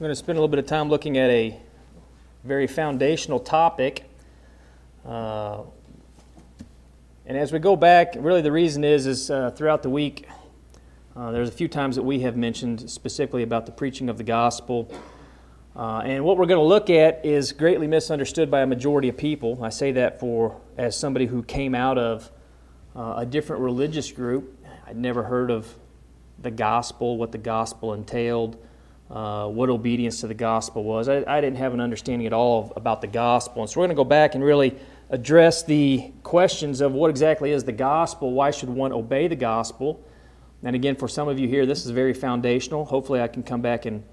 I'm going to spend a little bit of time looking at a very foundational topic. Uh, and as we go back, really the reason is, is uh, throughout the week, uh, there's a few times that we have mentioned specifically about the preaching of the gospel. Uh, and what we're going to look at is greatly misunderstood by a majority of people. I say that for as somebody who came out of uh, a different religious group. I'd never heard of the gospel, what the gospel entailed uh, what obedience to the gospel was. I, I, didn't have an understanding at all about the gospel. And so we're going to go back and really address the questions of what exactly is the gospel, why should one obey the gospel. And again, for some of you here, this is very foundational. Hopefully, I can come back and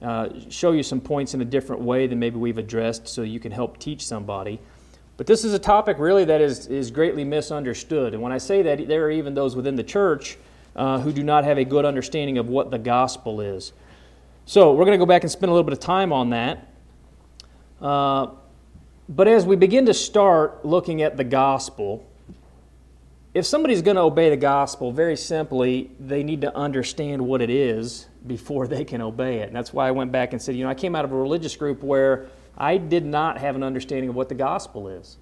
uh, show you some points in a different way than maybe we've addressed so you can help teach somebody. But this is a topic really that is, is greatly misunderstood. And when I say that, there are even those within the church uh, who do not have a good understanding of what the gospel is. So we're going to go back and spend a little bit of time on that. Uh, but as we begin to start looking at the gospel, if somebody's going to obey the gospel, very simply, they need to understand what it is before they can obey it. And that's why I went back and said, you know, I came out of a religious group where I did not have an understanding of what the gospel is.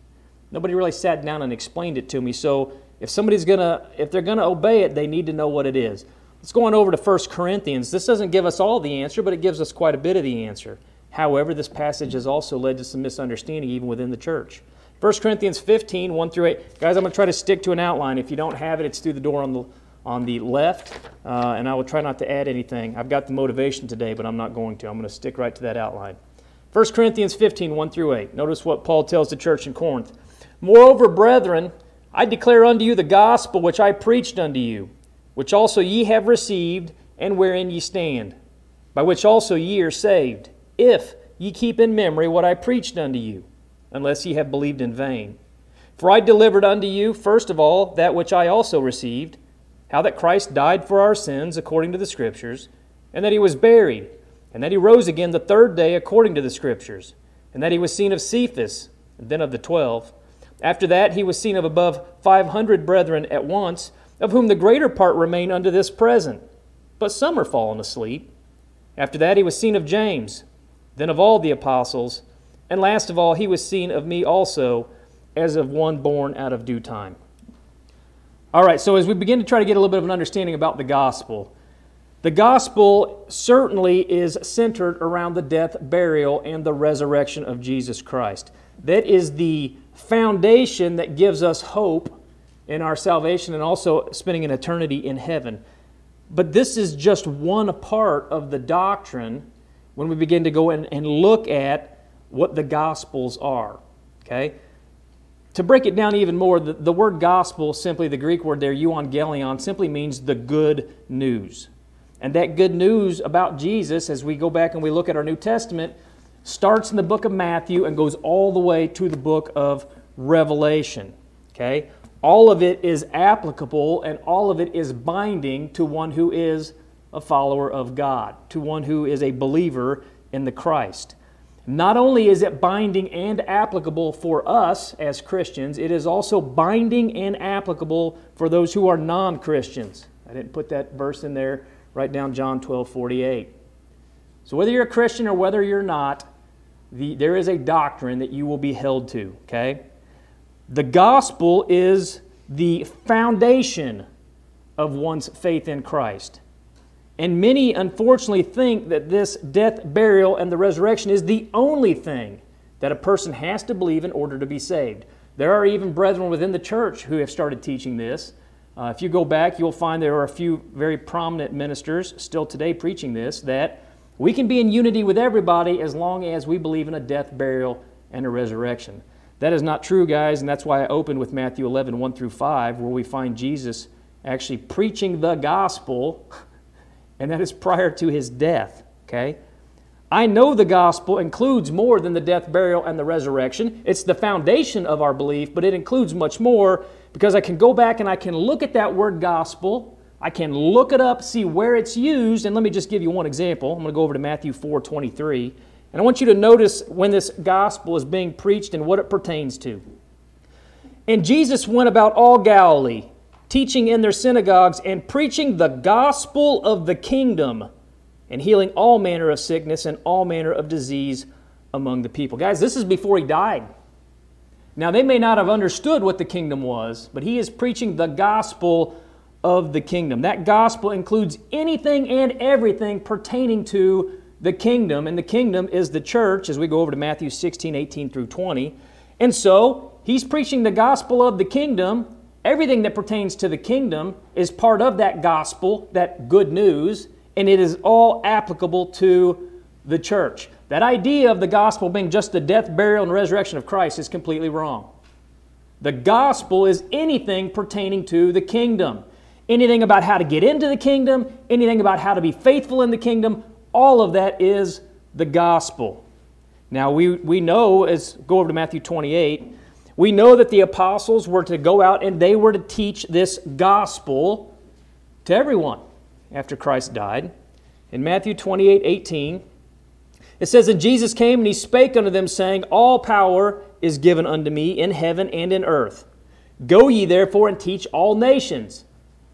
Nobody really sat down and explained it to me. So if somebody's going to, if they're going to obey it, they need to know what it is. Let's go on over to 1 Corinthians. This doesn't give us all the answer, but it gives us quite a bit of the answer. However, this passage has also led to some misunderstanding even within the church. 1 Corinthians 15, 1 through 8. Guys, I'm going to try to stick to an outline. If you don't have it, it's through the door on the, on the left, uh, and I will try not to add anything. I've got the motivation today, but I'm not going to. I'm going to stick right to that outline. 1 Corinthians 15, 1 through 8. Notice what Paul tells the church in Corinth. Moreover, brethren, I declare unto you the gospel which I preached unto you which also ye have received, and wherein ye stand, by which also ye are saved, if ye keep in memory what I preached unto you, unless ye have believed in vain. For I delivered unto you, first of all, that which I also received, how that Christ died for our sins according to the Scriptures, and that he was buried, and that he rose again the third day according to the Scriptures, and that he was seen of Cephas, and then of the twelve. After that, he was seen of above five hundred brethren at once of whom the greater part remain unto this present, but some are fallen asleep. After that, he was seen of James, then of all the apostles, and last of all, he was seen of me also, as of one born out of due time. All right, so as we begin to try to get a little bit of an understanding about the gospel, the gospel certainly is centered around the death, burial, and the resurrection of Jesus Christ. That is the foundation that gives us hope in our salvation and also spending an eternity in heaven. But this is just one part of the doctrine when we begin to go in and look at what the Gospels are. Okay? To break it down even more, the, the word gospel, simply the Greek word there, euangelion, simply means the good news. And that good news about Jesus, as we go back and we look at our New Testament, starts in the book of Matthew and goes all the way to the book of Revelation. Okay? All of it is applicable and all of it is binding to one who is a follower of God, to one who is a believer in the Christ. Not only is it binding and applicable for us as Christians, it is also binding and applicable for those who are non Christians. I didn't put that verse in there. Write down John 12 48. So, whether you're a Christian or whether you're not, the, there is a doctrine that you will be held to, okay? The gospel is the foundation of one's faith in Christ. And many, unfortunately, think that this death, burial, and the resurrection is the only thing that a person has to believe in order to be saved. There are even brethren within the church who have started teaching this. Uh, if you go back, you'll find there are a few very prominent ministers still today preaching this that we can be in unity with everybody as long as we believe in a death, burial, and a resurrection. That is not true, guys, and that's why I opened with Matthew 11, 1 through 5, where we find Jesus actually preaching the gospel, and that is prior to his death, okay? I know the gospel includes more than the death, burial, and the resurrection. It's the foundation of our belief, but it includes much more because I can go back and I can look at that word gospel. I can look it up, see where it's used, and let me just give you one example. I'm going to go over to Matthew 4 23. And I want you to notice when this gospel is being preached and what it pertains to. And Jesus went about all Galilee, teaching in their synagogues and preaching the gospel of the kingdom, and healing all manner of sickness and all manner of disease among the people. Guys, this is before he died. Now, they may not have understood what the kingdom was, but he is preaching the gospel of the kingdom. That gospel includes anything and everything pertaining to the kingdom, and the kingdom is the church as we go over to Matthew 16, 18 through 20. And so, he's preaching the gospel of the kingdom. Everything that pertains to the kingdom is part of that gospel, that good news, and it is all applicable to the church. That idea of the gospel being just the death, burial, and resurrection of Christ is completely wrong. The gospel is anything pertaining to the kingdom. Anything about how to get into the kingdom, anything about how to be faithful in the kingdom, all of that is the gospel. Now, we, we know, as go over to Matthew 28, we know that the apostles were to go out and they were to teach this gospel to everyone after Christ died. In Matthew 28 18, it says, And Jesus came and he spake unto them, saying, All power is given unto me in heaven and in earth. Go ye therefore and teach all nations,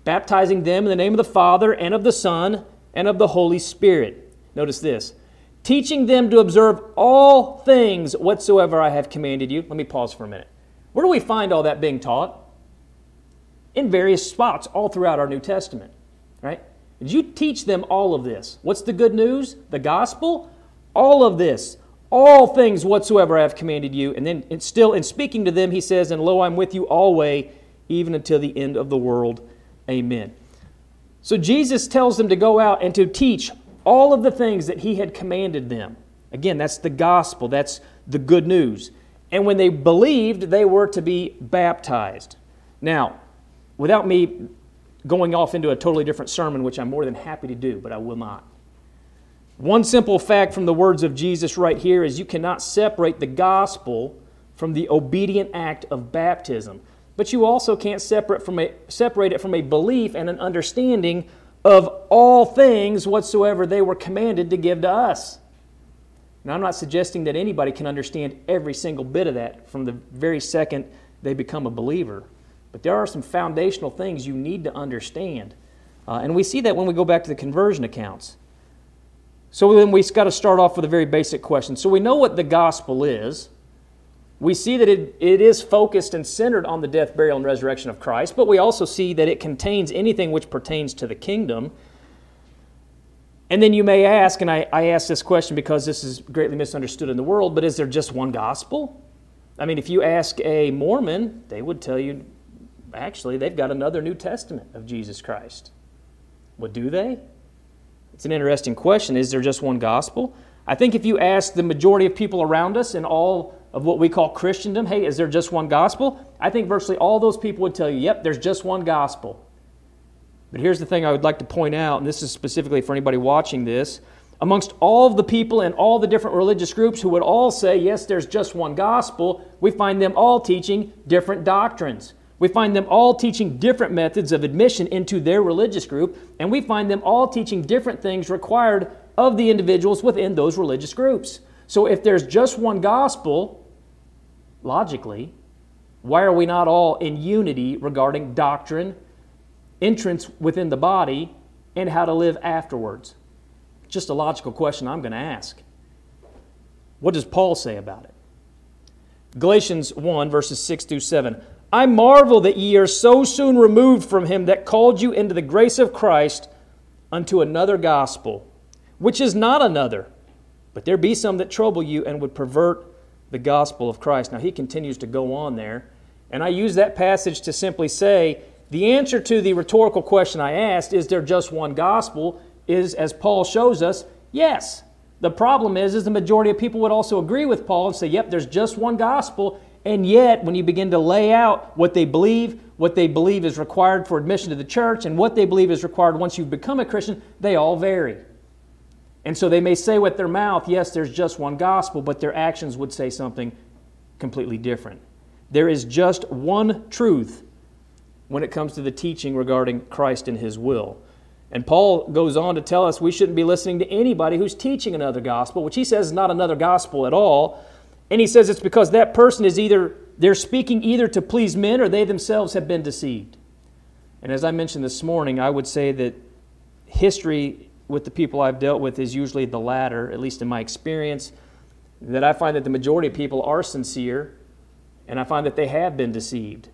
baptizing them in the name of the Father and of the Son and of the Holy Spirit. Notice this teaching them to observe all things whatsoever I have commanded you. Let me pause for a minute. Where do we find all that being taught? In various spots all throughout our New Testament, right? Did you teach them all of this? What's the good news? The gospel? all of this, all things whatsoever I have commanded you. And then still in speaking to them, he says, And lo, I'm with you always, even until the end of the world. Amen. So Jesus tells them to go out and to teach all of the things that he had commanded them. Again, that's the gospel, that's the good news. And when they believed, they were to be baptized. Now, without me going off into a totally different sermon, which I'm more than happy to do, but I will not. One simple fact from the words of Jesus right here is you cannot separate the gospel from the obedient act of baptism. But you also can't separate, from a, separate it from a belief and an understanding of all things whatsoever they were commanded to give to us. Now, I'm not suggesting that anybody can understand every single bit of that from the very second they become a believer. But there are some foundational things you need to understand. Uh, and we see that when we go back to the conversion accounts. So then we've got to start off with a very basic question. So we know what the gospel is. We see that it, it is focused and centered on the death, burial, and resurrection of Christ, but we also see that it contains anything which pertains to the kingdom. And then you may ask, and I, I ask this question because this is greatly misunderstood in the world, but is there just one gospel? I mean, if you ask a Mormon, they would tell you actually they've got another New Testament of Jesus Christ. Well, do they? It's an interesting question. Is there just one gospel? I think if you ask the majority of people around us in all of what we call Christendom, hey, is there just one gospel? I think virtually all those people would tell you, yep, there's just one gospel. But here's the thing I would like to point out, and this is specifically for anybody watching this. Amongst all of the people and all the different religious groups who would all say, yes, there's just one gospel, we find them all teaching different doctrines. We find them all teaching different methods of admission into their religious group, and we find them all teaching different things required of the individuals within those religious groups. So if there's just one gospel, logically, why are we not all in unity regarding doctrine, entrance within the body, and how to live afterwards? Just a logical question I'm going to ask. What does Paul say about it? Galatians 1, verses 6 through 7. I marvel that ye are so soon removed from him that called you into the grace of Christ unto another gospel, which is not another. But there be some that trouble you and would pervert the gospel of Christ. Now he continues to go on there. And I use that passage to simply say the answer to the rhetorical question I asked, is there just one gospel, is, as Paul shows us, yes. The problem is, is the majority of people would also agree with Paul and say, yep, there's just one gospel, and yet, when you begin to lay out what they believe, what they believe is required for admission to the church, and what they believe is required once you've become a Christian, they all vary. And so they may say with their mouth, yes, there's just one gospel, but their actions would say something completely different. There is just one truth when it comes to the teaching regarding Christ and His will. And Paul goes on to tell us we shouldn't be listening to anybody who's teaching another gospel, which he says is not another gospel at all, and he says it's because that person is either, they're speaking either to please men or they themselves have been deceived. And as I mentioned this morning, I would say that history with the people I've dealt with is usually the latter, at least in my experience, that I find that the majority of people are sincere, and I find that they have been deceived.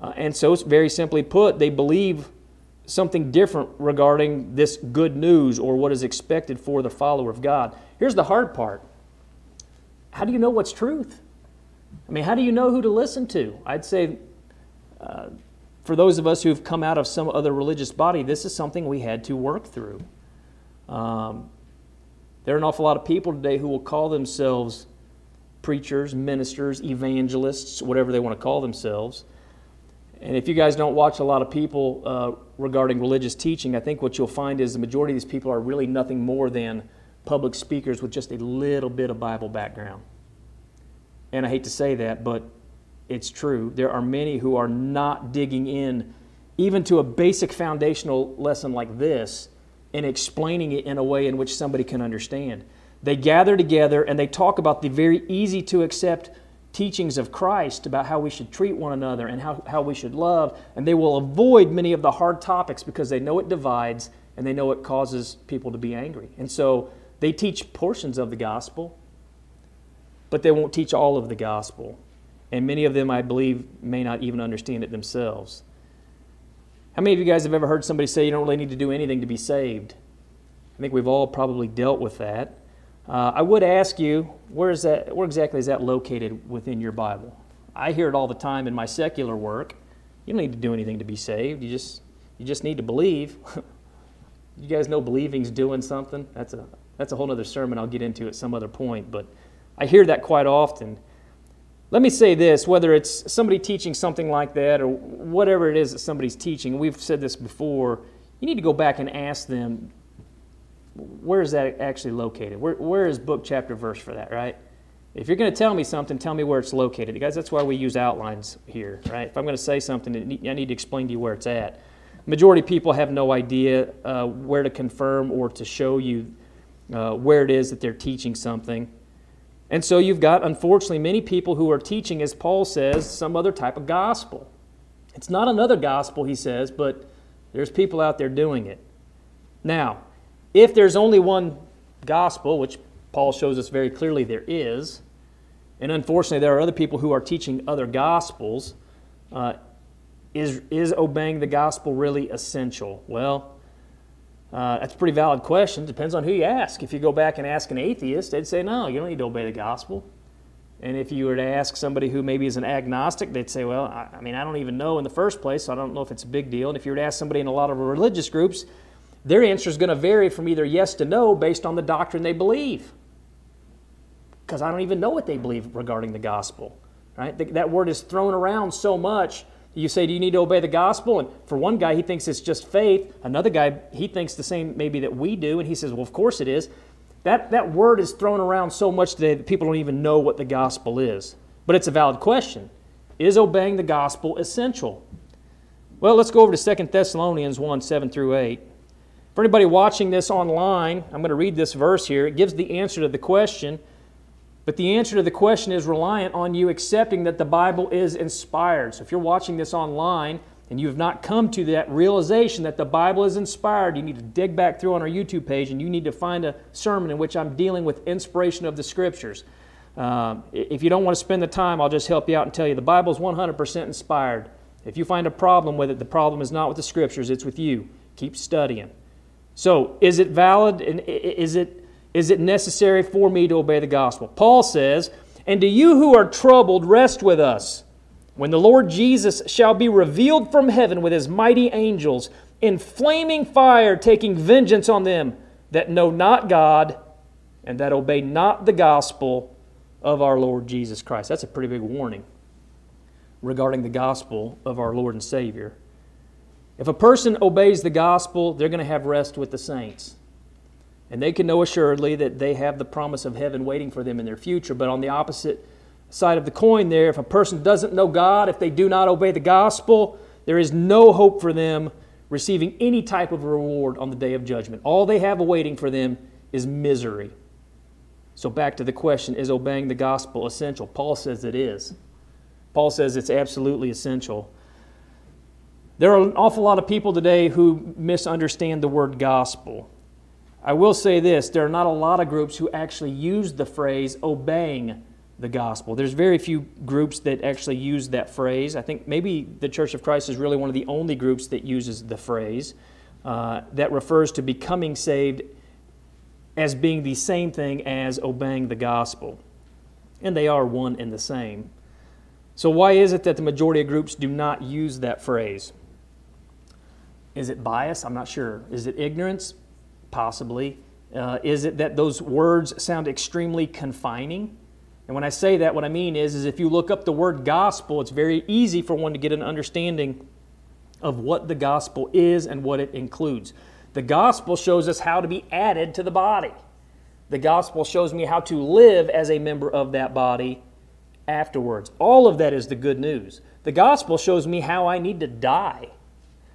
Uh, and so, very simply put, they believe something different regarding this good news or what is expected for the follower of God. Here's the hard part how do you know what's truth? I mean, how do you know who to listen to? I'd say uh, for those of us who've come out of some other religious body, this is something we had to work through. Um, there are an awful lot of people today who will call themselves preachers, ministers, evangelists, whatever they want to call themselves. And if you guys don't watch a lot of people uh, regarding religious teaching, I think what you'll find is the majority of these people are really nothing more than public speakers with just a little bit of Bible background. And I hate to say that, but it's true. There are many who are not digging in even to a basic foundational lesson like this and explaining it in a way in which somebody can understand. They gather together and they talk about the very easy to accept teachings of Christ about how we should treat one another and how, how we should love, and they will avoid many of the hard topics because they know it divides and they know it causes people to be angry. And so they teach portions of the gospel, but they won't teach all of the gospel. And many of them, I believe, may not even understand it themselves. How many of you guys have ever heard somebody say you don't really need to do anything to be saved? I think we've all probably dealt with that. Uh, I would ask you, where is that? Where exactly is that located within your Bible? I hear it all the time in my secular work. You don't need to do anything to be saved. You just you just need to believe. you guys know believing's doing something. That's a that's a whole other sermon I'll get into at some other point. But I hear that quite often. Let me say this: whether it's somebody teaching something like that or whatever it is that somebody's teaching, we've said this before. You need to go back and ask them where is that actually located? Where, where is book, chapter, verse for that, right? If you're going to tell me something, tell me where it's located. You guys, that's why we use outlines here, right? If I'm going to say something, I need to explain to you where it's at. Majority of people have no idea uh, where to confirm or to show you uh, where it is that they're teaching something. And so you've got, unfortunately, many people who are teaching, as Paul says, some other type of gospel. It's not another gospel, he says, but there's people out there doing it. Now, if there's only one gospel, which Paul shows us very clearly there is, and unfortunately there are other people who are teaching other gospels, uh, is, is obeying the gospel really essential? Well, uh, that's a pretty valid question. Depends on who you ask. If you go back and ask an atheist, they'd say, no, you don't need to obey the gospel. And if you were to ask somebody who maybe is an agnostic, they'd say, well, I, I mean, I don't even know in the first place, so I don't know if it's a big deal. And if you were to ask somebody in a lot of religious groups, their answer is going to vary from either yes to no based on the doctrine they believe. Because I don't even know what they believe regarding the gospel. Right? That word is thrown around so much. You say, Do you need to obey the gospel? And for one guy, he thinks it's just faith. Another guy, he thinks the same maybe that we do. And he says, Well, of course it is. That, that word is thrown around so much today that people don't even know what the gospel is. But it's a valid question. Is obeying the gospel essential? Well, let's go over to 2 Thessalonians 1 7 through 8. For anybody watching this online, I'm going to read this verse here. It gives the answer to the question, but the answer to the question is reliant on you accepting that the Bible is inspired. So if you're watching this online and you have not come to that realization that the Bible is inspired, you need to dig back through on our YouTube page and you need to find a sermon in which I'm dealing with inspiration of the Scriptures. Um, if you don't want to spend the time, I'll just help you out and tell you the Bible is 100% inspired. If you find a problem with it, the problem is not with the Scriptures, it's with you. Keep studying. So, is it valid and is it, is it necessary for me to obey the gospel? Paul says, And to you who are troubled, rest with us. When the Lord Jesus shall be revealed from heaven with his mighty angels, in flaming fire, taking vengeance on them that know not God and that obey not the gospel of our Lord Jesus Christ. That's a pretty big warning regarding the gospel of our Lord and Savior. If a person obeys the gospel, they're going to have rest with the saints. And they can know assuredly that they have the promise of heaven waiting for them in their future. But on the opposite side of the coin, there, if a person doesn't know God, if they do not obey the gospel, there is no hope for them receiving any type of reward on the day of judgment. All they have awaiting for them is misery. So, back to the question is obeying the gospel essential? Paul says it is. Paul says it's absolutely essential. There are an awful lot of people today who misunderstand the word gospel. I will say this there are not a lot of groups who actually use the phrase obeying the gospel. There's very few groups that actually use that phrase. I think maybe the Church of Christ is really one of the only groups that uses the phrase uh, that refers to becoming saved as being the same thing as obeying the gospel. And they are one and the same. So, why is it that the majority of groups do not use that phrase? Is it bias? I'm not sure. Is it ignorance? Possibly. Uh, is it that those words sound extremely confining? And when I say that, what I mean is, is if you look up the word gospel, it's very easy for one to get an understanding of what the gospel is and what it includes. The gospel shows us how to be added to the body. The gospel shows me how to live as a member of that body afterwards. All of that is the good news. The gospel shows me how I need to die.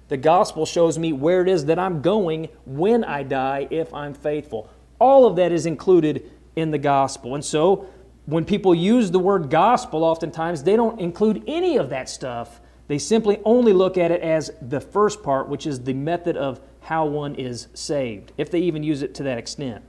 The gospel shows me where it is that I'm going when I die if I'm faithful. All of that is included in the gospel. And so, when people use the word gospel, oftentimes they don't include any of that stuff. They simply only look at it as the first part, which is the method of how one is saved, if they even use it to that extent.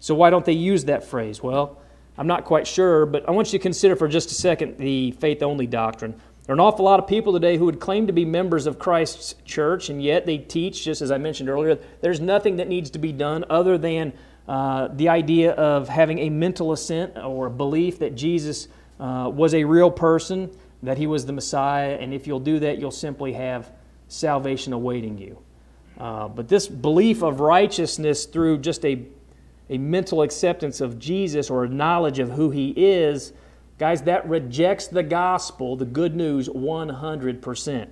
So, why don't they use that phrase? Well, I'm not quite sure, but I want you to consider for just a second the faith only doctrine. There are an awful lot of people today who would claim to be members of Christ's church, and yet they teach, just as I mentioned earlier, there's nothing that needs to be done other than uh, the idea of having a mental assent or a belief that Jesus uh, was a real person, that he was the Messiah, and if you'll do that, you'll simply have salvation awaiting you. Uh, but this belief of righteousness through just a, a mental acceptance of Jesus or a knowledge of who he is, guys, that rejects the gospel, the good news, 100%.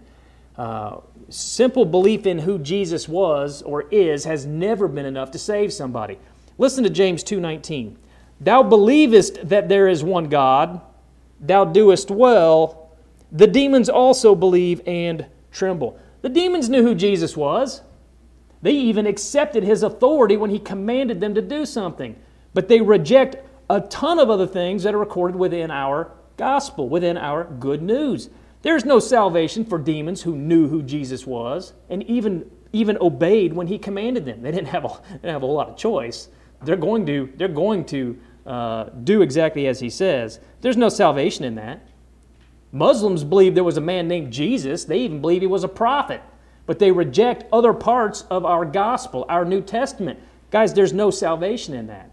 Uh, simple belief in who Jesus was or is has never been enough to save somebody. Listen to James 2:19. Thou believest that there is one God, thou doest well. The demons also believe and tremble. The demons knew who Jesus was. They even accepted his authority when he commanded them to do something. But they reject a ton of other things that are recorded within our gospel, within our good news. There's no salvation for demons who knew who Jesus was and even, even obeyed when he commanded them. They didn't have a, they didn't have a whole lot of choice they're going to, they're going to uh, do exactly as he says. There's no salvation in that. Muslims believe there was a man named Jesus. They even believe he was a prophet. But they reject other parts of our gospel, our New Testament. Guys, there's no salvation in that.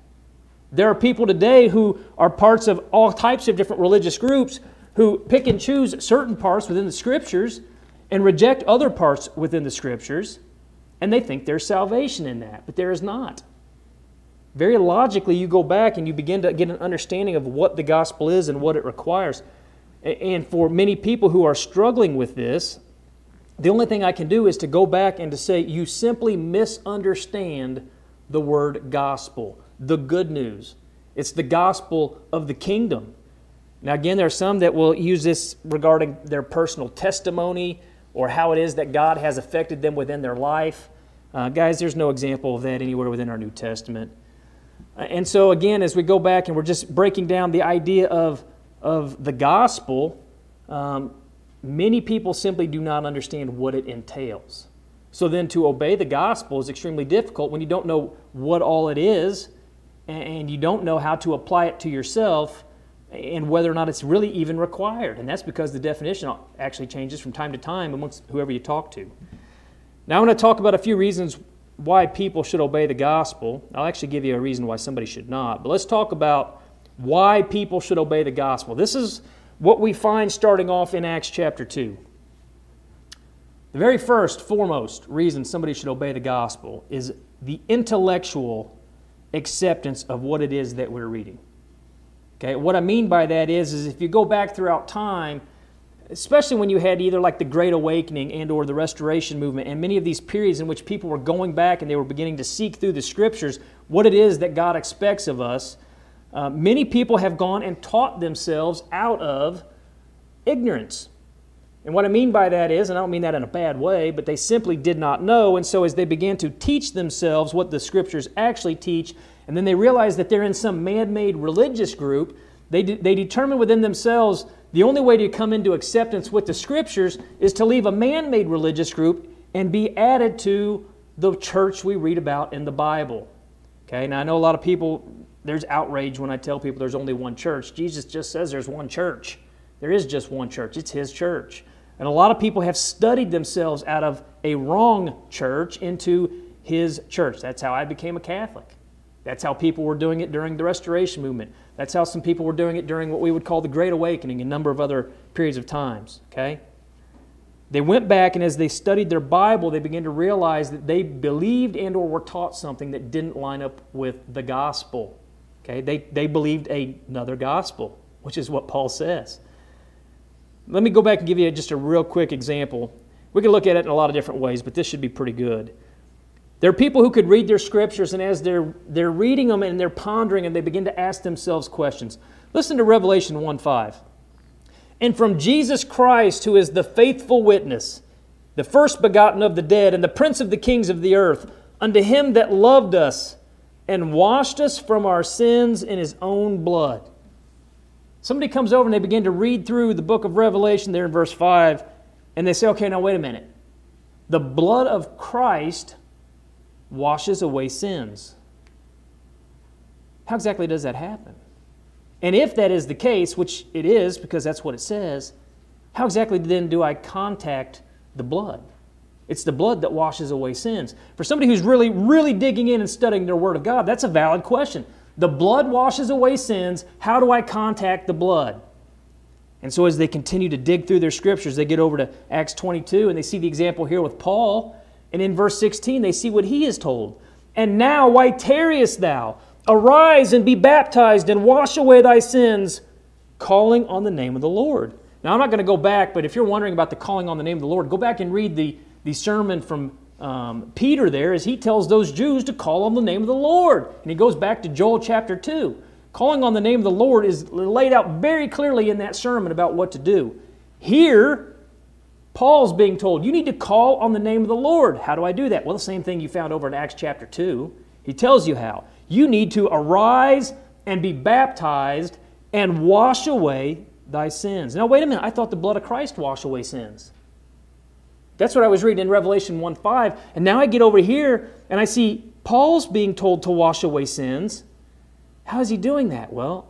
There are people today who are parts of all types of different religious groups who pick and choose certain parts within the scriptures and reject other parts within the scriptures, and they think there's salvation in that, but there is not very logically you go back and you begin to get an understanding of what the gospel is and what it requires. And for many people who are struggling with this, the only thing I can do is to go back and to say, you simply misunderstand the word gospel, the good news. It's the gospel of the kingdom. Now, again, there are some that will use this regarding their personal testimony or how it is that God has affected them within their life. Uh, guys, there's no example of that anywhere within our New Testament. And so, again, as we go back and we're just breaking down the idea of, of the gospel, um, many people simply do not understand what it entails. So, then to obey the gospel is extremely difficult when you don't know what all it is and you don't know how to apply it to yourself and whether or not it's really even required. And that's because the definition actually changes from time to time amongst whoever you talk to. Now, I want to talk about a few reasons why people should obey the gospel. I'll actually give you a reason why somebody should not. But let's talk about why people should obey the gospel. This is what we find starting off in Acts chapter 2. The very first, foremost reason somebody should obey the gospel is the intellectual acceptance of what it is that we're reading. Okay, what I mean by that is, is if you go back throughout time, especially when you had either like the great awakening and or the restoration movement and many of these periods in which people were going back and they were beginning to seek through the scriptures what it is that god expects of us uh, many people have gone and taught themselves out of ignorance and what i mean by that is and i don't mean that in a bad way but they simply did not know and so as they began to teach themselves what the scriptures actually teach and then they realize that they're in some man-made religious group they, de- they determine within themselves the only way to come into acceptance with the scriptures is to leave a man made religious group and be added to the church we read about in the Bible. Okay, now I know a lot of people, there's outrage when I tell people there's only one church. Jesus just says there's one church. There is just one church, it's His church. And a lot of people have studied themselves out of a wrong church into His church. That's how I became a Catholic. That's how people were doing it during the Restoration Movement. That's how some people were doing it during what we would call the Great Awakening, a number of other periods of times. Okay? They went back and as they studied their Bible, they began to realize that they believed and or were taught something that didn't line up with the gospel. Okay? They, they believed another gospel, which is what Paul says. Let me go back and give you just a real quick example. We can look at it in a lot of different ways, but this should be pretty good. There are people who could read their scriptures, and as they're, they're reading them and they're pondering, and they begin to ask themselves questions. Listen to Revelation 1 5 and from Jesus Christ, who is the faithful witness, the first begotten of the dead, and the prince of the kings of the earth, unto him that loved us and washed us from our sins in his own blood. Somebody comes over and they begin to read through the book of Revelation there in verse 5, and they say, okay, now wait a minute. The blood of Christ washes away sins. How exactly does that happen? And if that is the case, which it is because that's what it says, how exactly then do I contact the blood? It's the blood that washes away sins. For somebody who's really, really digging in and studying their Word of God, that's a valid question. The blood washes away sins. How do I contact the blood? And so, as they continue to dig through their scriptures, they get over to Acts 22 and they see the example here with Paul. And in verse 16, they see what he is told. And now, why tarriest thou? Arise and be baptized and wash away thy sins, calling on the name of the Lord. Now, I'm not going to go back, but if you're wondering about the calling on the name of the Lord, go back and read the, the sermon from um, Peter there as he tells those Jews to call on the name of the Lord. And he goes back to Joel chapter 2. Calling on the name of the Lord is laid out very clearly in that sermon about what to do. Here, Paul's being told, you need to call on the name of the Lord. How do I do that? Well, the same thing you found over in Acts chapter 2. He tells you how. You need to arise and be baptized and wash away thy sins. Now, wait a minute. I thought the blood of Christ washed away sins. That's what I was reading in Revelation 1 5. And now I get over here and I see Paul's being told to wash away sins. How is he doing that? Well,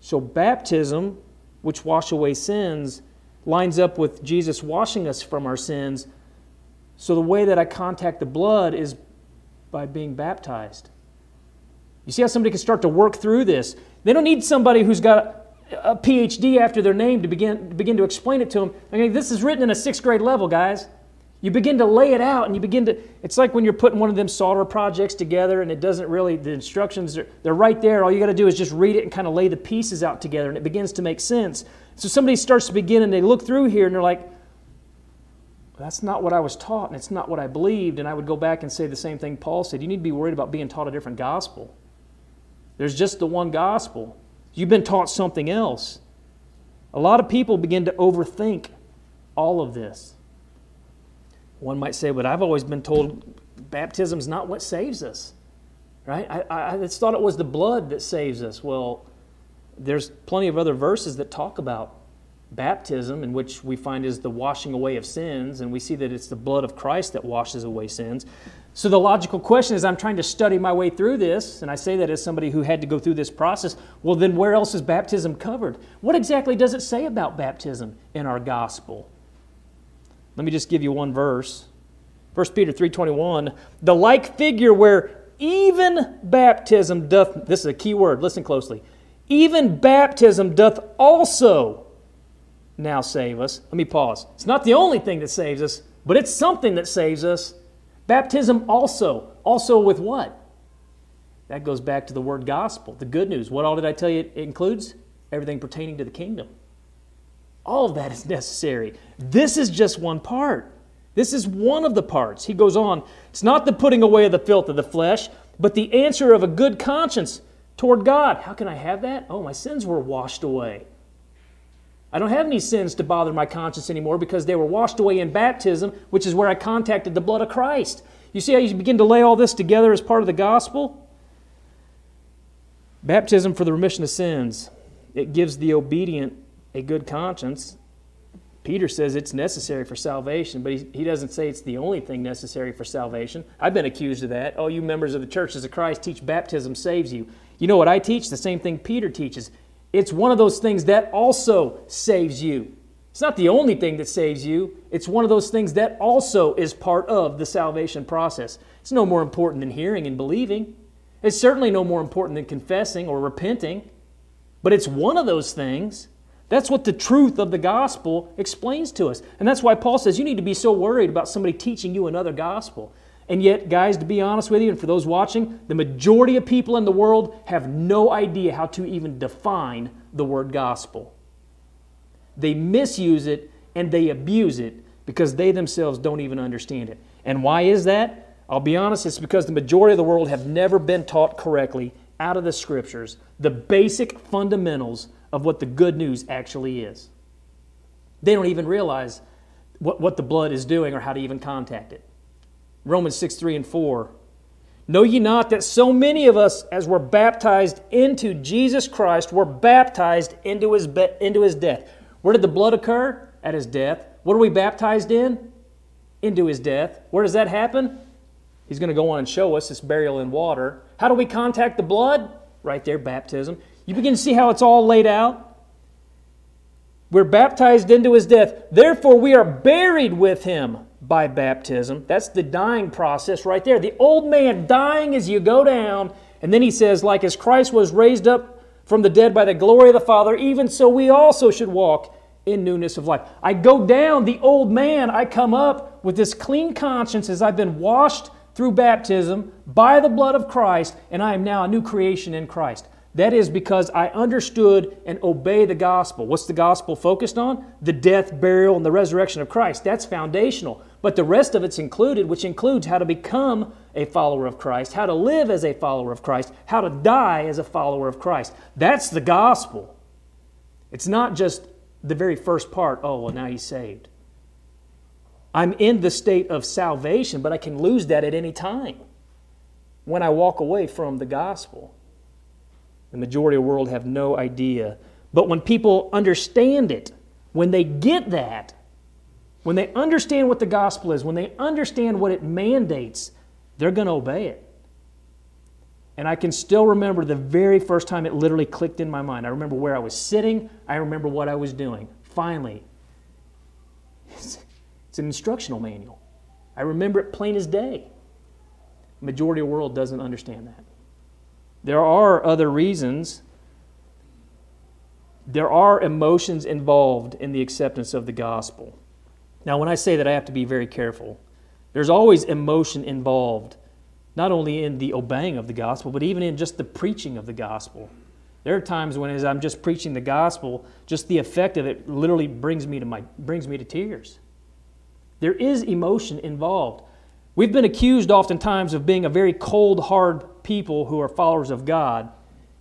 so baptism, which wash away sins, lines up with Jesus washing us from our sins. So the way that I contact the blood is by being baptized. You see how somebody can start to work through this? They don't need somebody who's got a PhD after their name to begin, to begin to explain it to them. I mean, this is written in a sixth grade level, guys. You begin to lay it out and you begin to, it's like when you're putting one of them solder projects together and it doesn't really, the instructions, are, they're right there. All you got to do is just read it and kind of lay the pieces out together and it begins to make sense. So somebody starts to begin and they look through here and they're like, that's not what I was taught and it's not what I believed. And I would go back and say the same thing Paul said. You need to be worried about being taught a different gospel. There's just the one gospel. You've been taught something else. A lot of people begin to overthink all of this. One might say, but I've always been told baptism is not what saves us. Right? I, I, just thought it was the blood that saves us. Well, there's plenty of other verses that talk about baptism, in which we find is the washing away of sins, and we see that it's the blood of Christ that washes away sins. So the logical question is I'm trying to study my way through this, and I say that as somebody who had to go through this process. Well, then where else is baptism covered? What exactly does it say about baptism in our gospel? Let me just give you one verse. 1 Peter 3:21, the like figure where even baptism doth this is a key word, listen closely. Even baptism doth also now save us. Let me pause. It's not the only thing that saves us, but it's something that saves us. Baptism also. Also with what? That goes back to the word gospel, the good news. What all did I tell you it includes? Everything pertaining to the kingdom. All of that is necessary. This is just one part. This is one of the parts. He goes on, it's not the putting away of the filth of the flesh, but the answer of a good conscience toward God. How can I have that? Oh, my sins were washed away. I don't have any sins to bother my conscience anymore because they were washed away in baptism, which is where I contacted the blood of Christ. You see how you begin to lay all this together as part of the gospel? Baptism for the remission of sins. It gives the obedient a good conscience. Peter says it's necessary for salvation, but he, he doesn't say it's the only thing necessary for salvation. I've been accused of that. Oh, you members of the churches of Christ teach baptism saves you. You know what I teach? The same thing Peter teaches. It's one of those things that also saves you. It's not the only thing that saves you, it's one of those things that also is part of the salvation process. It's no more important than hearing and believing. It's certainly no more important than confessing or repenting, but it's one of those things. That's what the truth of the gospel explains to us. And that's why Paul says you need to be so worried about somebody teaching you another gospel. And yet, guys, to be honest with you, and for those watching, the majority of people in the world have no idea how to even define the word gospel. They misuse it and they abuse it because they themselves don't even understand it. And why is that? I'll be honest, it's because the majority of the world have never been taught correctly out of the scriptures the basic fundamentals of what the good news actually is. They don't even realize what, what the blood is doing or how to even contact it. Romans 6 3 and 4. Know ye not that so many of us, as were baptized into Jesus Christ, were baptized into his, be- into his death? Where did the blood occur? At his death. What are we baptized in? Into his death. Where does that happen? He's going to go on and show us this burial in water. How do we contact the blood? Right there, baptism. You begin to see how it's all laid out. We're baptized into his death. Therefore, we are buried with him by baptism. That's the dying process right there. The old man dying as you go down. And then he says, like as Christ was raised up from the dead by the glory of the Father, even so we also should walk in newness of life. I go down, the old man, I come up with this clean conscience as I've been washed through baptism by the blood of Christ, and I am now a new creation in Christ. That is because I understood and obey the gospel. What's the gospel focused on? The death, burial, and the resurrection of Christ. That's foundational. But the rest of it's included, which includes how to become a follower of Christ, how to live as a follower of Christ, how to die as a follower of Christ. That's the gospel. It's not just the very first part, oh, well, now he's saved. I'm in the state of salvation, but I can lose that at any time when I walk away from the gospel. The majority of the world have no idea. But when people understand it, when they get that, when they understand what the gospel is, when they understand what it mandates, they're going to obey it. And I can still remember the very first time it literally clicked in my mind. I remember where I was sitting, I remember what I was doing. Finally, it's, an instructional manual. I remember it plain as day. The majority of the world doesn't understand that. There are other reasons. There are emotions involved in the acceptance of the gospel. Now, when I say that, I have to be very careful. There's always emotion involved, not only in the obeying of the gospel, but even in just the preaching of the gospel. There are times when, as I'm just preaching the gospel, just the effect of it literally brings me to my brings me to tears. There is emotion involved. We've been accused oftentimes of being a very cold, hard people who are followers of God.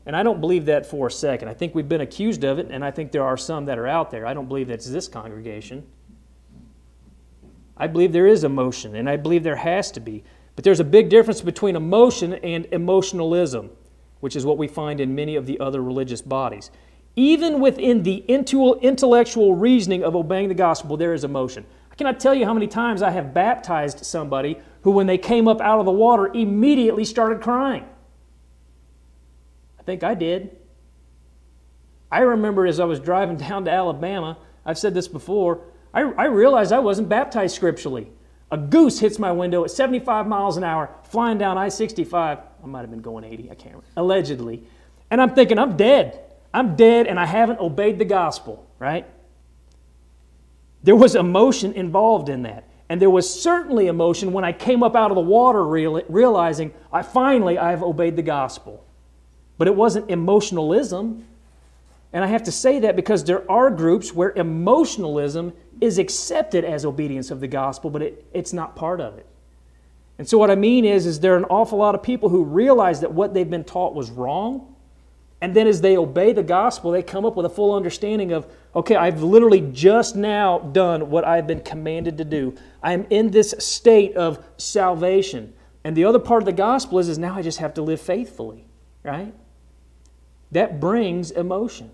And I don't believe that for a second. I think we've been accused of it, and I think there are some that are out there. I don't believe that's this congregation. I believe there is emotion, and I believe there has to be. But there's a big difference between emotion and emotionalism, which is what we find in many of the other religious bodies. Even within the intellectual reasoning of obeying the gospel, there is emotion. I cannot tell you how many times I have baptized somebody who, when they came up out of the water, immediately started crying. I think I did. I remember as I was driving down to Alabama, I've said this before, I, I realized I wasn't baptized scripturally. A goose hits my window at 75 miles an hour, flying down I 65. I might have been going 80, I can't remember, allegedly. And I'm thinking, I'm dead. I'm dead and I haven't obeyed the gospel, right? There was emotion involved in that. And there was certainly emotion when I came up out of the water realizing I finally I've obeyed the gospel. But it wasn't emotionalism. And I have to say that because there are groups where emotionalism is accepted as obedience of the gospel, but it, it's not part of it. And so what I mean is, is there are an awful lot of people who realize that what they've been taught was wrong, and then as they obey the gospel, they come up with a full understanding of, okay, I've literally just now done what I've been commanded to do. I am in this state of salvation. And the other part of the gospel is, is now I just have to live faithfully, right? That brings emotion.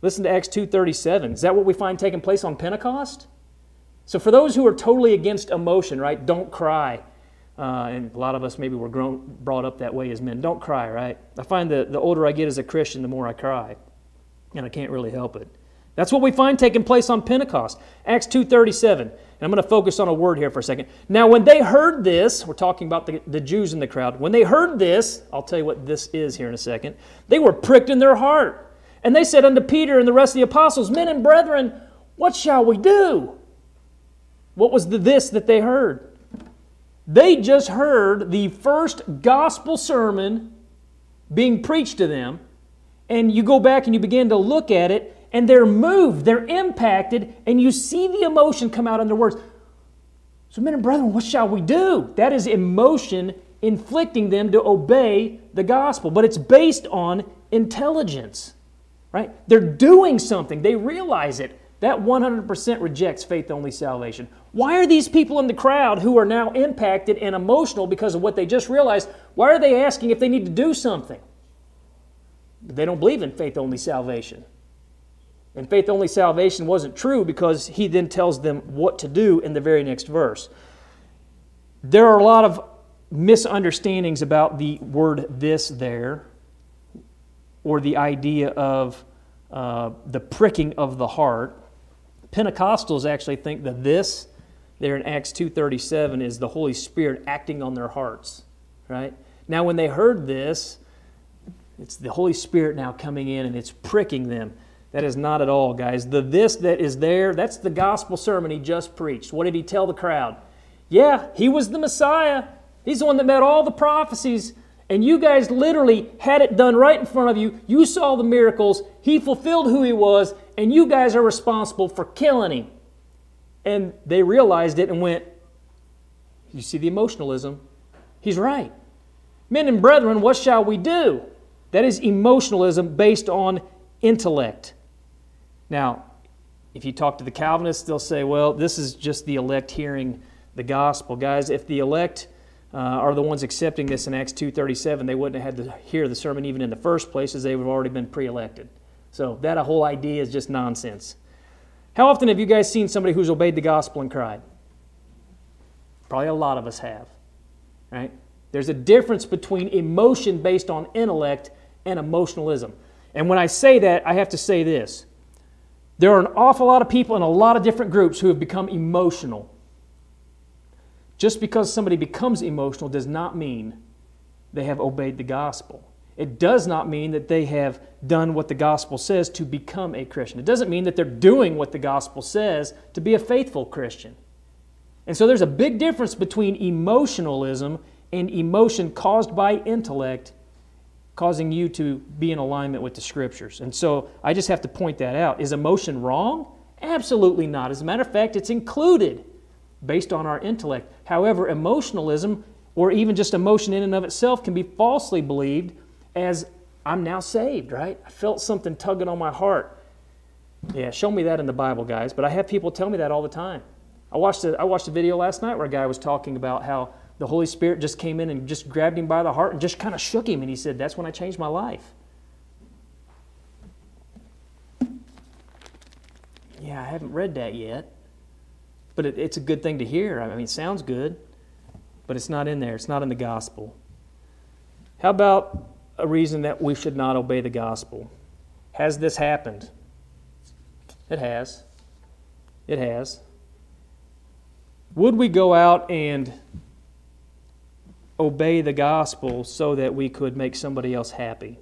Listen to Acts 2.37. Is that what we find taking place on Pentecost? So for those who are totally against emotion, right, don't cry. Uh, and a lot of us maybe were grown, brought up that way as men. Don't cry, right? I find that the older I get as a Christian, the more I cry. And I can't really help it. That's what we find taking place on Pentecost. Acts 2.37. And I'm going to focus on a word here for a second. Now, when they heard this, we're talking about the, the Jews in the crowd. When they heard this, I'll tell you what this is here in a second, they were pricked in their heart. And they said unto Peter and the rest of the apostles, Men and brethren, what shall we do? What was the this that they heard? They just heard the first gospel sermon being preached to them, and you go back and you begin to look at it, and they're moved, they're impacted, and you see the emotion come out in their words. So, men and brethren, what shall we do? That is emotion inflicting them to obey the gospel, but it's based on intelligence, right? They're doing something, they realize it. That 100% rejects faith only salvation. Why are these people in the crowd who are now impacted and emotional because of what they just realized, why are they asking if they need to do something? They don't believe in faith only salvation. And faith only salvation wasn't true because he then tells them what to do in the very next verse. There are a lot of misunderstandings about the word this there, or the idea of uh, the pricking of the heart. Pentecostals actually think that this there in Acts 2:37 is the Holy Spirit acting on their hearts, right? Now when they heard this, it's the Holy Spirit now coming in and it's pricking them. That is not at all, guys. The this that is there, that's the gospel sermon he just preached. What did he tell the crowd? Yeah, he was the Messiah. He's the one that met all the prophecies. And you guys literally had it done right in front of you. You saw the miracles. He fulfilled who he was, and you guys are responsible for killing him. And they realized it and went, You see the emotionalism? He's right. Men and brethren, what shall we do? That is emotionalism based on intellect. Now, if you talk to the Calvinists, they'll say, well, this is just the elect hearing the gospel. Guys, if the elect uh, are the ones accepting this in Acts 2.37, they wouldn't have had to hear the sermon even in the first place as they would have already been pre-elected. So that whole idea is just nonsense. How often have you guys seen somebody who's obeyed the gospel and cried? Probably a lot of us have, right? There's a difference between emotion based on intellect and emotionalism. And when I say that, I have to say this. There are an awful lot of people in a lot of different groups who have become emotional. Just because somebody becomes emotional does not mean they have obeyed the gospel. It does not mean that they have done what the gospel says to become a Christian. It doesn't mean that they're doing what the gospel says to be a faithful Christian. And so there's a big difference between emotionalism and emotion caused by intellect causing you to be in alignment with the scriptures. And so I just have to point that out. Is emotion wrong? Absolutely not. As a matter of fact, it's included based on our intellect. However, emotionalism, or even just emotion in and of itself, can be falsely believed as I'm now saved, right? I felt something tugging on my heart. Yeah, show me that in the Bible, guys. But I have people tell me that all the time. I watched a, I watched a video last night where a guy was talking about how the Holy Spirit just came in and just grabbed him by the heart and just kind of shook him. And he said, That's when I changed my life. Yeah, I haven't read that yet. But it, it's a good thing to hear. I mean, it sounds good, but it's not in there. It's not in the gospel. How about a reason that we should not obey the gospel? Has this happened? It has. It has. Would we go out and obey the gospel so that we could make somebody else happy,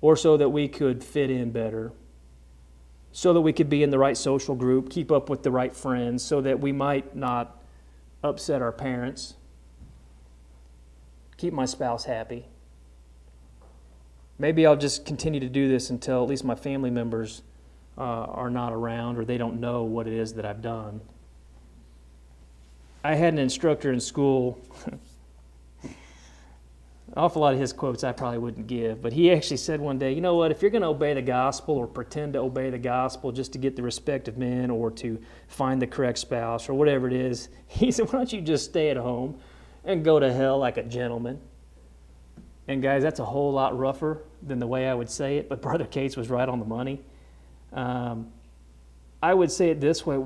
or so that we could fit in better, so that we could be in the right social group, keep up with the right friends, so that we might not upset our parents, keep my spouse happy. Maybe I'll just continue to do this until at least my family members uh, are not around or they don't know what it is that I've done. I had an instructor in school. An awful lot of his quotes I probably wouldn't give, but he actually said one day, you know what, if you're going to obey the gospel or pretend to obey the gospel just to get the respect of men or to find the correct spouse or whatever it is, he said, why don't you just stay at home and go to hell like a gentleman? And guys, that's a whole lot rougher than the way I would say it, but Brother Cates was right on the money. Um, I would say it this way,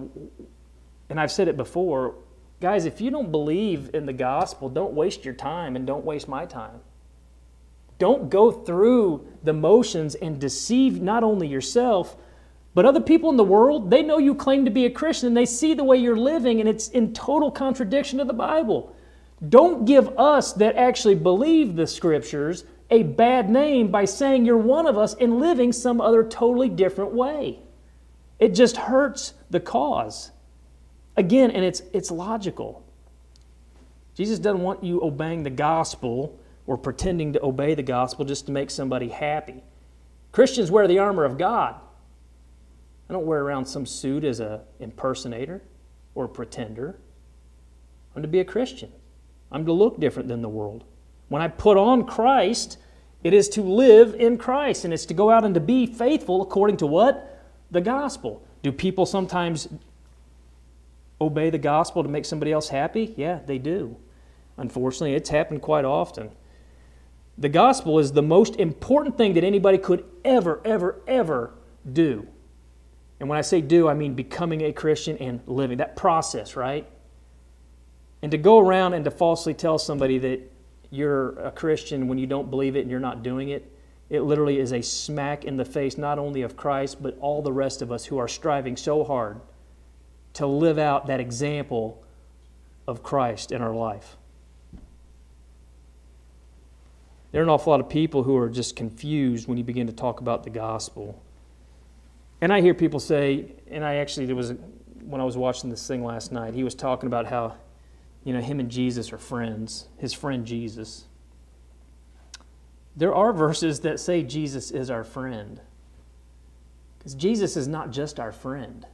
and I've said it before guys, if you don't believe in the gospel, don't waste your time and don't waste my time. Don't go through the motions and deceive not only yourself, but other people in the world. They know you claim to be a Christian and they see the way you're living, and it's in total contradiction to the Bible. Don't give us that actually believe the scriptures a bad name by saying you're one of us and living some other totally different way. It just hurts the cause. Again, and it's, it's logical. Jesus doesn't want you obeying the gospel or pretending to obey the gospel just to make somebody happy. Christians wear the armor of God. I don't wear around some suit as an impersonator or a pretender. I'm to be a Christian. I'm to look different than the world. When I put on Christ, it is to live in Christ and it's to go out and to be faithful according to what? The gospel. Do people sometimes obey the gospel to make somebody else happy? Yeah, they do. Unfortunately, it's happened quite often. The gospel is the most important thing that anybody could ever, ever, ever do. And when I say do, I mean becoming a Christian and living. That process, right? And to go around and to falsely tell somebody that you're a Christian when you don't believe it and you're not doing it, it literally is a smack in the face not only of Christ, but all the rest of us who are striving so hard to live out that example of Christ in our life. There are an awful lot of people who are just confused when you begin to talk about the gospel. And I hear people say, and I actually, there was, when I was watching this thing last night, he was talking about how you know, him and Jesus are friends, his friend Jesus. There are verses that say Jesus is our friend. Because Jesus is not just our friend.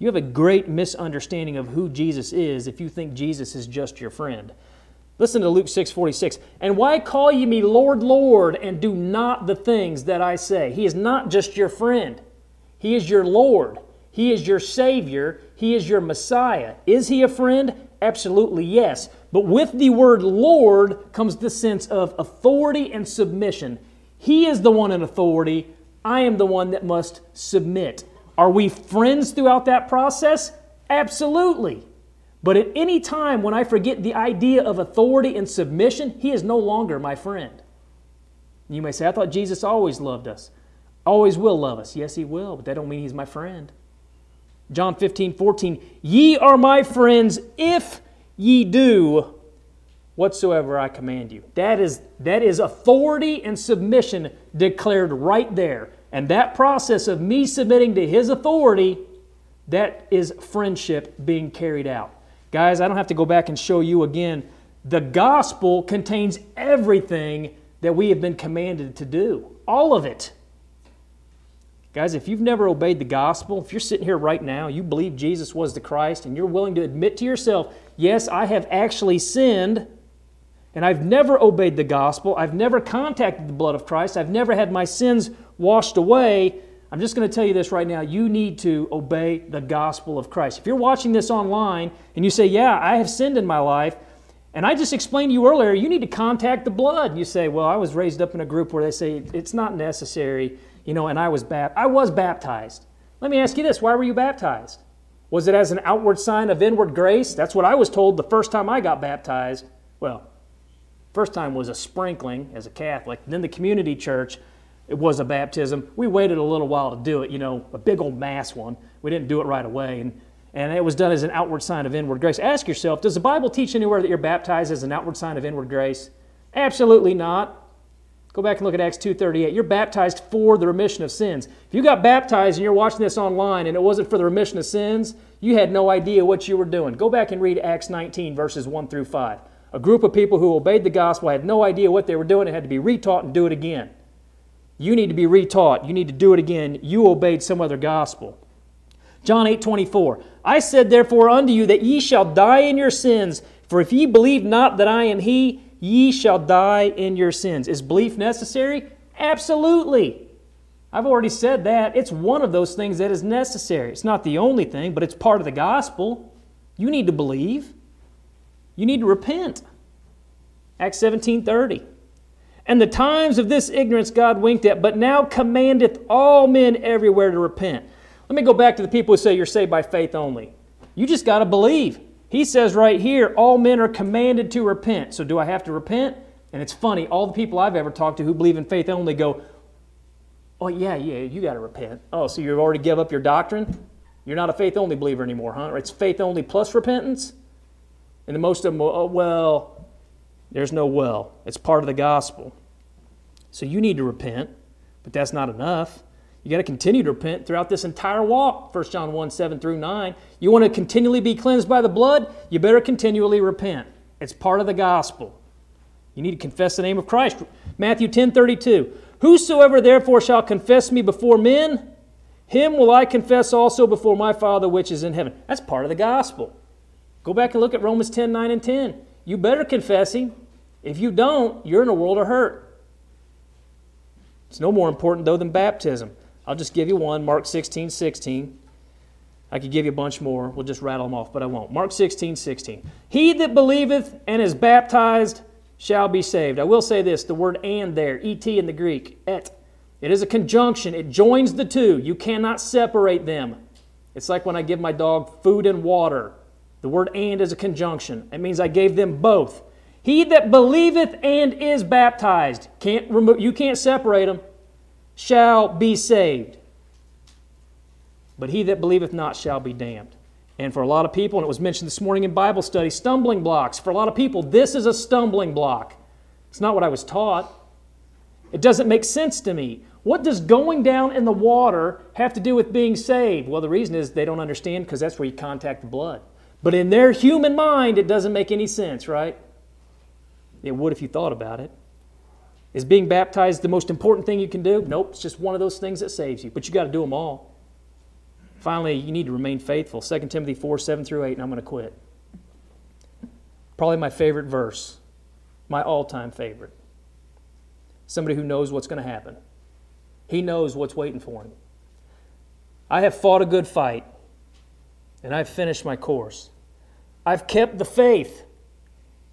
You have a great misunderstanding of who Jesus is if you think Jesus is just your friend. Listen to Luke 6:46. And why call ye me Lord, Lord, and do not the things that I say? He is not just your friend. He is your Lord. He is your Savior. He is your Messiah. Is he a friend? Absolutely yes. But with the word Lord comes the sense of authority and submission. He is the one in authority. I am the one that must submit. Are we friends throughout that process? Absolutely. But at any time when I forget the idea of authority and submission, he is no longer my friend. You may say, I thought Jesus always loved us. Always will love us. Yes, he will, but that don't mean he's my friend. John 15, 14, ye are my friends if ye do whatsoever I command you. That is, that is authority and submission declared right there. And that process of me submitting to his authority, that is friendship being carried out. Guys, I don't have to go back and show you again. The gospel contains everything that we have been commanded to do, all of it. Guys, if you've never obeyed the gospel, if you're sitting here right now, you believe Jesus was the Christ, and you're willing to admit to yourself, yes, I have actually sinned, and I've never obeyed the gospel, I've never contacted the blood of Christ, I've never had my sins washed away, I'm just going to tell you this right now. You need to obey the gospel of Christ. If you're watching this online and you say, Yeah, I have sinned in my life, and I just explained to you earlier, you need to contact the blood. You say, Well, I was raised up in a group where they say it's not necessary you know, and I was bap- I was baptized. Let me ask you this: Why were you baptized? Was it as an outward sign of inward grace? That's what I was told the first time I got baptized. Well, first time was a sprinkling as a Catholic. Then the community church, it was a baptism. We waited a little while to do it. You know, a big old mass one. We didn't do it right away, and and it was done as an outward sign of inward grace. Ask yourself: Does the Bible teach anywhere that you're baptized as an outward sign of inward grace? Absolutely not. Go back and look at Acts 2.38. You're baptized for the remission of sins. If you got baptized and you're watching this online and it wasn't for the remission of sins, you had no idea what you were doing. Go back and read Acts 19, verses 1 through 5. A group of people who obeyed the gospel had no idea what they were doing and had to be retaught and do it again. You need to be retaught. You need to do it again. You obeyed some other gospel. John 8, 24. I said therefore unto you that ye shall die in your sins, for if ye believe not that I am he, Ye shall die in your sins. Is belief necessary? Absolutely. I've already said that. It's one of those things that is necessary. It's not the only thing, but it's part of the gospel. You need to believe. You need to repent. Acts 17:30. And the times of this ignorance God winked at, but now commandeth all men everywhere to repent. Let me go back to the people who say you're saved by faith only. You just got to believe. He says right here, all men are commanded to repent. So do I have to repent? And it's funny, all the people I've ever talked to who believe in faith only go, Oh, yeah, yeah, you got to repent. Oh, so you've already give up your doctrine? You're not a faith only believer anymore, huh? It's faith only plus repentance? And the most of them, oh, well, there's no well. It's part of the gospel. So you need to repent, but that's not enough. You got to continue to repent throughout this entire walk, 1 John 1 7 through 9. You want to continually be cleansed by the blood? You better continually repent. It's part of the gospel. You need to confess the name of Christ. Matthew 10 32. Whosoever therefore shall confess me before men, him will I confess also before my Father which is in heaven. That's part of the gospel. Go back and look at Romans 10 9 and 10. You better confess him. If you don't, you're in a world of hurt. It's no more important, though, than baptism. I'll just give you one Mark 16 16. I could give you a bunch more. We'll just rattle them off, but I won't. Mark 16 16. He that believeth and is baptized shall be saved. I will say this the word and there, et in the Greek, et. It is a conjunction, it joins the two. You cannot separate them. It's like when I give my dog food and water. The word and is a conjunction. It means I gave them both. He that believeth and is baptized, can't remove, you can't separate them, shall be saved. But he that believeth not shall be damned. And for a lot of people, and it was mentioned this morning in Bible study, stumbling blocks. For a lot of people, this is a stumbling block. It's not what I was taught. It doesn't make sense to me. What does going down in the water have to do with being saved? Well, the reason is they don't understand because that's where you contact the blood. But in their human mind, it doesn't make any sense, right? It would if you thought about it. Is being baptized the most important thing you can do? Nope, it's just one of those things that saves you, but you got to do them all. Finally, you need to remain faithful. 2 Timothy 4 7 through 8, and I'm going to quit. Probably my favorite verse, my all time favorite. Somebody who knows what's going to happen, he knows what's waiting for him. I have fought a good fight, and I've finished my course. I've kept the faith,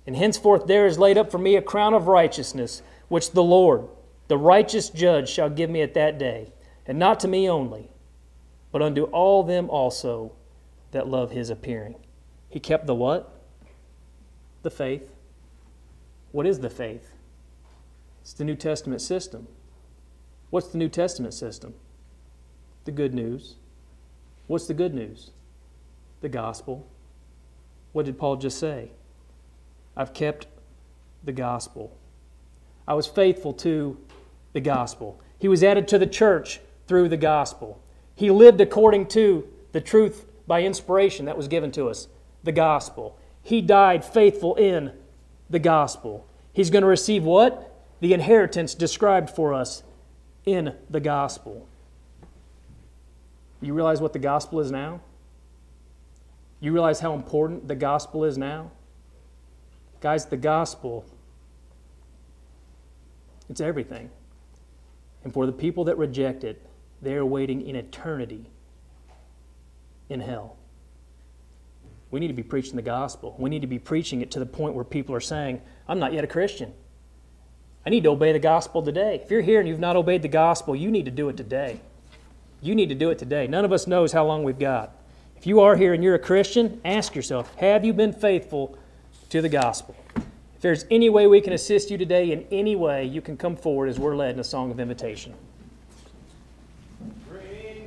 and henceforth there is laid up for me a crown of righteousness, which the Lord, the righteous judge, shall give me at that day, and not to me only but unto all them also that love his appearing. He kept the what? The faith. What is the faith? It's the New Testament system. What's the New Testament system? The good news. What's the good news? The gospel. What did Paul just say? I've kept the gospel. I was faithful to the gospel. He was added to the church through the gospel. He lived according to the truth by inspiration that was given to us, the gospel. He died faithful in the gospel. He's going to receive what? The inheritance described for us in the gospel. You realize what the gospel is now? You realize how important the gospel is now? Guys, the gospel, it's everything. And for the people that reject it, they are waiting in eternity in hell. We need to be preaching the gospel. We need to be preaching it to the point where people are saying, I'm not yet a Christian. I need to obey the gospel today. If you're here and you've not obeyed the gospel, you need to do it today. You need to do it today. None of us knows how long we've got. If you are here and you're a Christian, ask yourself, have you been faithful to the gospel? If there's any way we can assist you today in any way, you can come forward as we're led in a song of invitation.